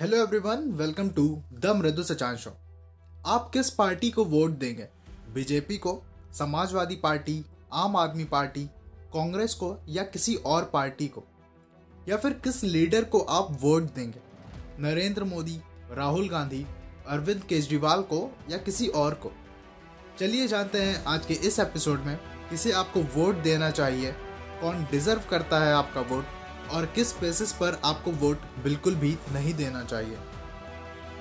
Hello everyone welcome to the Mridu Sachan show आप किस party को वोट देंगे? बीजेपी को, समाजवादी पार्टी, आम आदमी पार्टी, कांग्रेस को या किसी और पार्टी को? या फिर किस लीडर को आप वोट देंगे? नरेंद्र मोदी, राहुल गांधी, अरविंद केजरीवाल को या किसी और को? चलिए जानते हैं आज के इस एपिसोड में किसे आपको वोट देना चाहिए, कौन डिजर्व करता है आपका वोट? और किस बेसिस पर आपको वोट बिल्कुल भी नहीं देना चाहिए।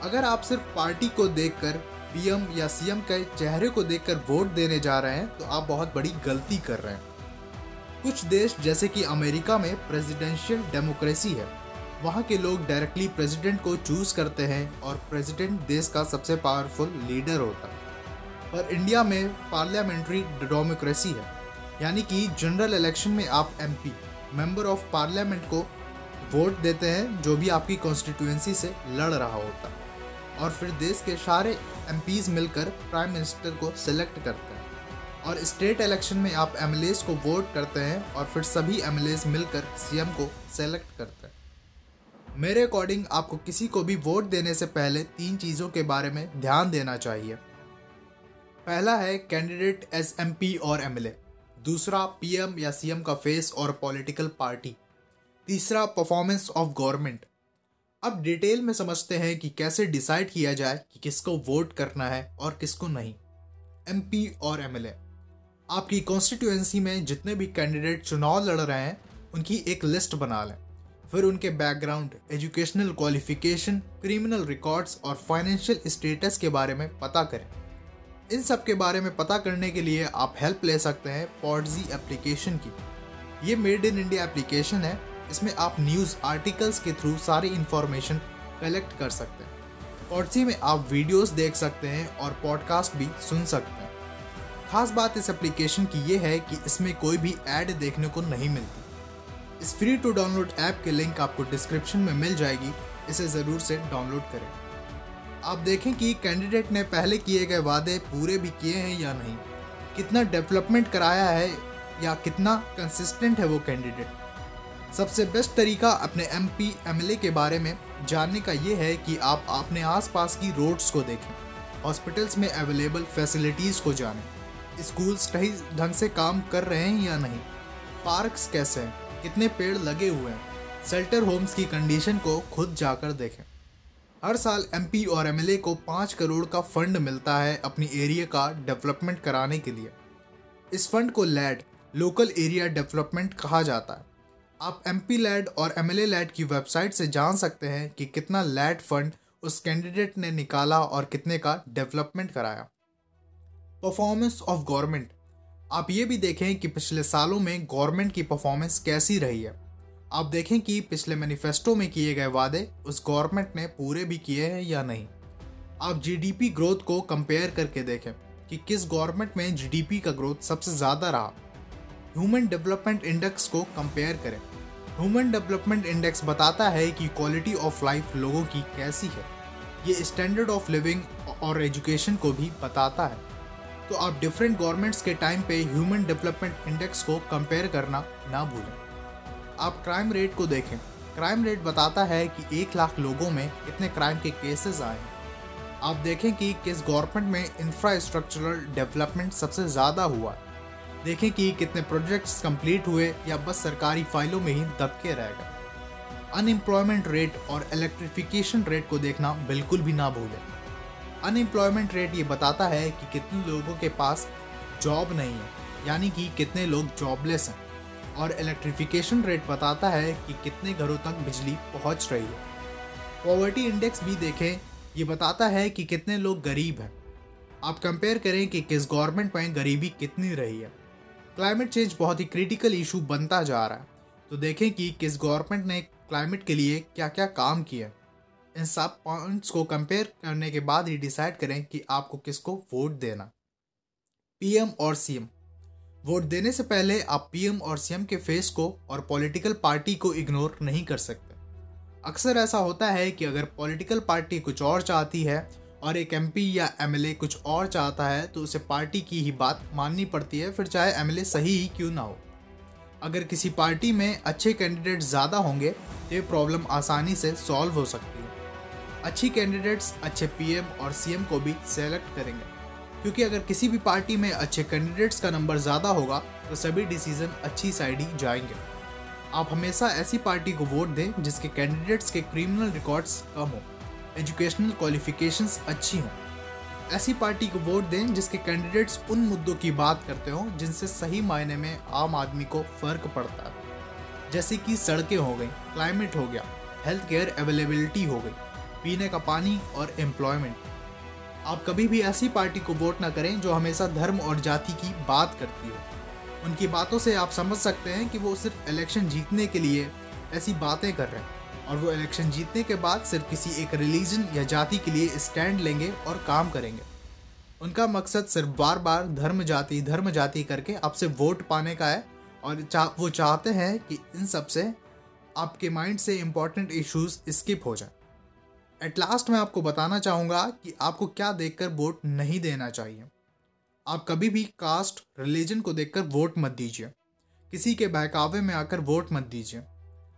अगर आप सिर्फ़ पार्टी को देखकर पीएम या सीएम के चेहरे को देखकर वोट देने जा रहे हैं तो आप बहुत बड़ी गलती कर रहे हैं। कुछ देश, जैसे कि अमेरिका में प्रेसिडेंशियल डेमोक्रेसी है। वहाँ के लोग डायरेक्टली प्रेसिडेंट को चूज़ करते हैं और प्रेसिडेंट देश का सबसे पावरफुल लीडर होता है। पर इंडिया में पार्लियामेंट्री डेमोक्रेसी है। यानी कि जनरल इलेक्शन में आप एमपी मेंबर ऑफ़ पार्लियामेंट को वोट देते हैं जो भी आपकी कॉन्स्टिट्यूएंसी से लड़ रहा होता और फिर देश के सारे एम मिलकर प्राइम मिनिस्टर को सिलेक्ट करते हैं। और स्टेट इलेक्शन में आप एम को वोट करते हैं और फिर सभी एम मिलकर सीएम को सेलेक्ट करते हैं। मेरे अकॉर्डिंग आपको किसी को भी वोट देने से पहले तीन चीज़ों के बारे में ध्यान देना चाहिए। पहला है कैंडिडेट एस एम और एमएलए दूसरा पीएम या सीएम का फेस और पॉलिटिकल पार्टी। तीसरा परफॉर्मेंस ऑफ़ गवर्नमेंट अब डिटेल में समझते हैं कि कैसे डिसाइड किया जाए कि किसको वोट करना है और किसको नहीं। एमपी और एमएलए आपकी कॉन्स्टिट्यूएंसी में जितने भी कैंडिडेट चुनाव लड़ रहे हैं, उनकी एक लिस्ट बना लें। फिर उनके background educational qualification criminal records और फाइनेंशियल स्टेटस के बारे में पता करें। इन सब के बारे में पता करने के लिए आप हेल्प ले सकते हैं पॉडजी एप्लीकेशन की। ये मेड इन इंडिया एप्लीकेशन है। इसमें आप न्यूज़ आर्टिकल्स के थ्रू सारी इन्फॉर्मेशन कलेक्ट कर सकते हैं। पॉडजी में आप वीडियोस देख सकते हैं और पॉडकास्ट भी सुन सकते हैं। खास बात इस एप्लीकेशन की ये है कि इसमें कोई भी ऐड देखने को नहीं मिलती। इस फ्री टू डाउनलोड ऐप के लिंक आपको डिस्क्रिप्शन में मिल जाएगी। इसे ज़रूर से डाउनलोड करें। आप देखें कि कैंडिडेट ने पहले किए गए वादे पूरे भी किए हैं या नहीं? कितना डेवलपमेंट कराया है या कितना कंसिस्टेंट है वो कैंडिडेट सबसे बेस्ट तरीका अपने एम पी के बारे में जानने का ये है कि आप अपने आसपास की रोड्स को देखें हॉस्पिटल्स में अवेलेबल फैसिलिटीज़ को जानें स्कूल्स सही ढंग से काम कर रहे हैं या नहीं पार्क्स कैसे हैं, कितने पेड़ लगे हुए हैं शेल्टर होम्स की कंडीशन को खुद जाकर देखें। हर साल एमपी और एमएलए को पाँच करोड़ का फंड मिलता है अपनी एरिया का डेवलपमेंट कराने के लिए। इस फंड को लैड, लोकल एरिया डेवलपमेंट कहा जाता है। आप एम पी लैड और एम एल लैड की वेबसाइट से जान सकते हैं कि कितना लैड फंड उस कैंडिडेट ने निकाला और कितने का डेवलपमेंट कराया। Performance of government. आप ये भी देखें कि पिछले सालों में गवर्नमेंट की परफॉर्मेंस कैसी रही है। आप देखें कि पिछले मैनिफेस्टो में किए गए वादे उस गवर्नमेंट ने पूरे भी किए हैं या नहीं? आप जीडीपी ग्रोथ को कंपेयर करके देखें कि किस गवर्नमेंट में जीडीपी का ग्रोथ सबसे ज़्यादा रहा। ह्यूमन डेवलपमेंट इंडेक्स को कंपेयर करें। ह्यूमन डेवलपमेंट इंडेक्स बताता है कि क्वालिटी ऑफ़ लाइफ लोगों की कैसी है। ये स्टैंडर्ड ऑफ़ लिविंग और एजुकेशन को भी बताता है। तो आप डिफरेंट गवर्नमेंट्स के टाइम पे ह्यूमन डेवलपमेंट इंडेक्स को कंपेयर करना ना भूलें। आप क्राइम रेट को देखें। क्राइम रेट बताता है कि एक लाख लोगों में कितने क्राइम के केसेस आए आप देखें कि किस गवर्नमेंट में इंफ्रास्ट्रक्चरल डेवलपमेंट सबसे ज़्यादा हुआ देखें कि कितने प्रोजेक्ट्स कंप्लीट हुए या बस सरकारी फाइलों में ही दबके रह गए। अनएम्प्लॉयमेंट रेट और इलेक्ट्रिफिकेशन रेट को देखना बिल्कुल भी ना भूलें। अनएम्प्लॉयमेंट रेट ये बताता है कि कितने लोगों के पास जॉब नहीं है, यानी कि कितने लोग जॉबलेस हैं। और इलेक्ट्रिफिकेशन रेट बताता है कि कितने घरों तक बिजली पहुँच रही है। पॉवर्टी इंडेक्स भी देखें, ये बताता है कि कितने लोग गरीब हैं। आप कंपेयर करें कि किस गवर्नमेंट में गरीबी कितनी रही है। क्लाइमेट चेंज बहुत ही क्रिटिकल इशू बनता जा रहा है। तो देखें कि किस गवर्नमेंट ने क्लाइमेट के लिए क्या क्या काम किया इन सब पॉइंट्स को कंपेयर करने के बाद ही डिसाइड करें कि आपको किसको वोट देना। पीएम और सीएम वोट देने से पहले आप पीएम और सीएम के फेस को और पॉलिटिकल पार्टी को इग्नोर नहीं कर सकते। अक्सर ऐसा होता है कि अगर पॉलिटिकल पार्टी कुछ और चाहती है और एक एमपी या एमएलए कुछ और चाहता है तो उसे पार्टी की ही बात माननी पड़ती है, फिर चाहे एमएलए सही ही क्यों ना हो। अगर किसी पार्टी में अच्छे कैंडिडेट ज़्यादा होंगे तो ये प्रॉब्लम आसानी से सॉल्व हो सकती है। अच्छी कैंडिडेट्स अच्छे पीएम और सीएम को भी सेलेक्ट करेंगे। क्योंकि अगर किसी भी पार्टी में अच्छे कैंडिडेट्स का नंबर ज़्यादा होगा तो सभी डिसीज़न अच्छी साइड ही जाएँगे। आप हमेशा ऐसी पार्टी को वोट दें जिसके कैंडिडेट्स के क्रिमिनल रिकॉर्ड्स कम हो एजुकेशनल क्वालिफिकेशंस अच्छी हों। ऐसी पार्टी को वोट दें जिसके कैंडिडेट्स उन मुद्दों की बात करते हों जिनसे सही मायने में आम आदमी को फ़र्क पड़ता है। जैसे कि सड़कें हो गई क्लाइमेट हो गया हेल्थ केयर अवेलेबिलिटी हो गई, पीने का पानी और एम्प्लॉयमेंट आप कभी भी ऐसी पार्टी को वोट ना करें जो हमेशा धर्म और जाति की बात करती हो। उनकी बातों से आप समझ सकते हैं कि वो सिर्फ़ इलेक्शन जीतने के लिए ऐसी बातें कर रहे हैं और वो इलेक्शन जीतने के बाद सिर्फ़ किसी एक रिलीजन या जाति के लिए स्टैंड लेंगे और काम करेंगे। उनका मकसद सिर्फ़ बार बार धर्म जाति धर्म जाति करके आपसे वोट पाने का है और चा, वो चाहते हैं कि इन सबसे आपके माइंड से इम्पोर्टेंट इश्यूज़ स्किप हो जाए। एट लास्ट मैं आपको बताना चाहूँगा कि आपको क्या देखकर वोट नहीं देना चाहिए। आप कभी भी कास्ट रिलीजन को देखकर वोट मत दीजिए। किसी के बहकावे में आकर वोट मत दीजिए।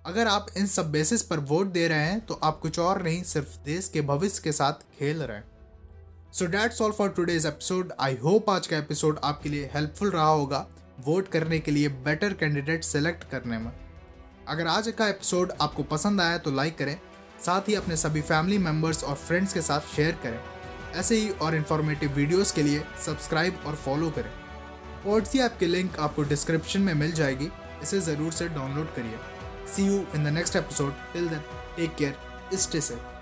अगर आप इन सब बेसिस पर वोट दे रहे हैं तो आप कुछ और नहीं, सिर्फ़ देश के भविष्य के साथ खेल रहे हैं। So that's all for today's episode I hope आज का एपिसोड आपके लिए हेल्पफुल रहा होगा वोट करने के लिए बेटर कैंडिडेट सेलेक्ट करने में। अगर आज का एपिसोड आपको पसंद आया तो लाइक करें। साथ ही अपने सभी फैमिली मेंबर्स और फ्रेंड्स के साथ शेयर करें। ऐसे ही और इन्फॉर्मेटिव वीडियोस के लिए सब्सक्राइब और फॉलो करें। पॉडसी ऐप की लिंक आपको डिस्क्रिप्शन में मिल जाएगी। इसे ज़रूर से डाउनलोड करिए। See you in the next episode till then take care stay safe.